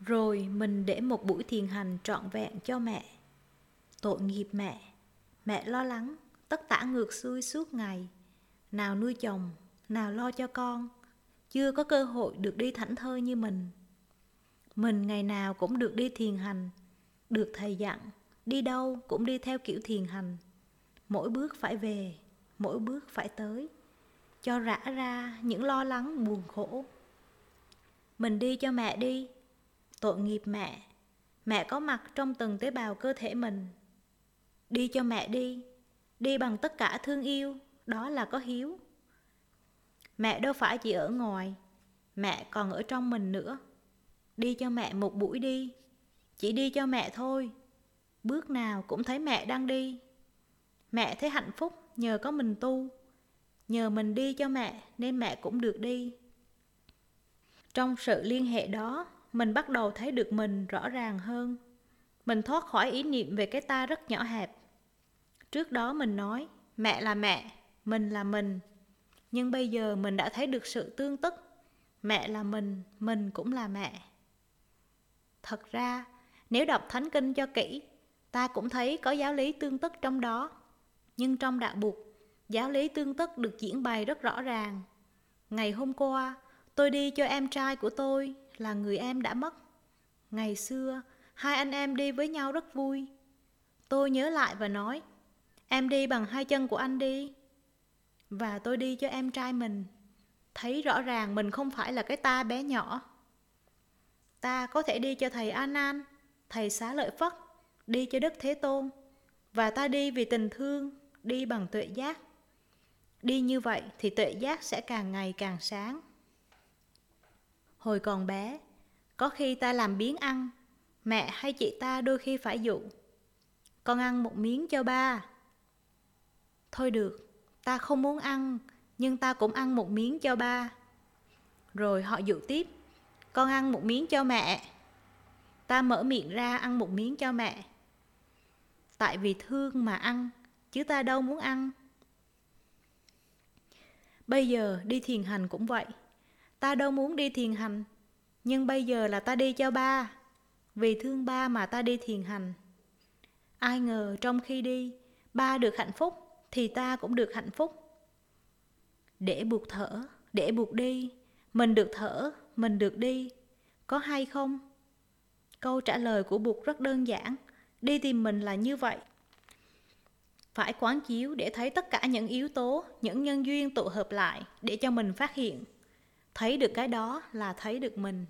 Rồi mình để một buổi thiền hành trọn vẹn cho mẹ. Tội nghiệp mẹ, mẹ lo lắng, tất tả ngược xuôi suốt ngày. Nào nuôi chồng, nào lo cho con, chưa có cơ hội được đi thảnh thơi như mình. Mình ngày nào cũng được đi thiền hành, được thầy dặn, đi đâu cũng đi theo kiểu thiền hành. Mỗi bước phải về, mỗi bước phải tới, cho rã ra những lo lắng buồn khổ. Mình đi cho mẹ đi, tội nghiệp mẹ, mẹ có mặt trong từng tế bào cơ thể mình. Đi cho mẹ đi, đi bằng tất cả thương yêu, đó là có hiếu. Mẹ đâu phải chỉ ở ngoài, mẹ còn ở trong mình nữa. Đi cho mẹ một buổi đi, chỉ đi cho mẹ thôi. Bước nào cũng thấy mẹ đang đi. Mẹ thấy hạnh phúc nhờ có mình tu. Nhờ mình đi cho mẹ nên mẹ cũng được đi. Trong sự liên hệ đó, mình bắt đầu thấy được mình rõ ràng hơn. Mình thoát khỏi ý niệm về cái ta rất nhỏ hẹp. Trước đó mình nói, mẹ là mẹ, mình là mình. Nhưng bây giờ mình đã thấy được sự tương tức. Mẹ là mình, mình cũng là mẹ. Thật ra, nếu đọc Thánh Kinh cho kỹ, ta cũng thấy có giáo lý tương tức trong đó. Nhưng trong đạo buộc, giáo lý tương tức được diễn bày rất rõ ràng. Ngày hôm qua, tôi đi cho em trai của tôi là người em đã mất. Ngày xưa, hai anh em đi với nhau rất vui. Tôi nhớ lại và nói, em đi bằng hai chân của anh đi. Và tôi đi cho em trai mình. Thấy rõ ràng mình không phải là cái ta bé nhỏ. Ta có thể đi cho thầy An An, thầy Xá Lợi Phất, đi cho Đức Thế Tôn. Và ta đi vì tình thương, đi bằng tuệ giác. Đi như vậy thì tuệ giác sẽ càng ngày càng sáng. Hồi còn bé, có khi ta làm biến ăn, mẹ hay chị ta đôi khi phải dụ. Con ăn một miếng cho ba. Thôi được, ta không muốn ăn, nhưng ta cũng ăn một miếng cho ba. Rồi họ dụ tiếp, con ăn một miếng cho mẹ. Ta mở miệng ra ăn một miếng cho mẹ. Tại vì thương mà ăn, chứ ta đâu muốn ăn. Bây giờ đi thiền hành cũng vậy. Ta đâu muốn đi thiền hành, nhưng bây giờ là ta đi cho ba. Vì thương ba mà ta đi thiền hành. Ai ngờ trong khi đi, ba được hạnh phúc, thì ta cũng được hạnh phúc. Để buộc thở, để buộc đi, mình được thở, mình được đi. Có hay không? Câu trả lời của buộc rất đơn giản. Đi tìm mình là như vậy. Phải quán chiếu để thấy tất cả những yếu tố, những nhân duyên tụ hợp lại để cho mình phát hiện. Thấy được cái đó là thấy được mình.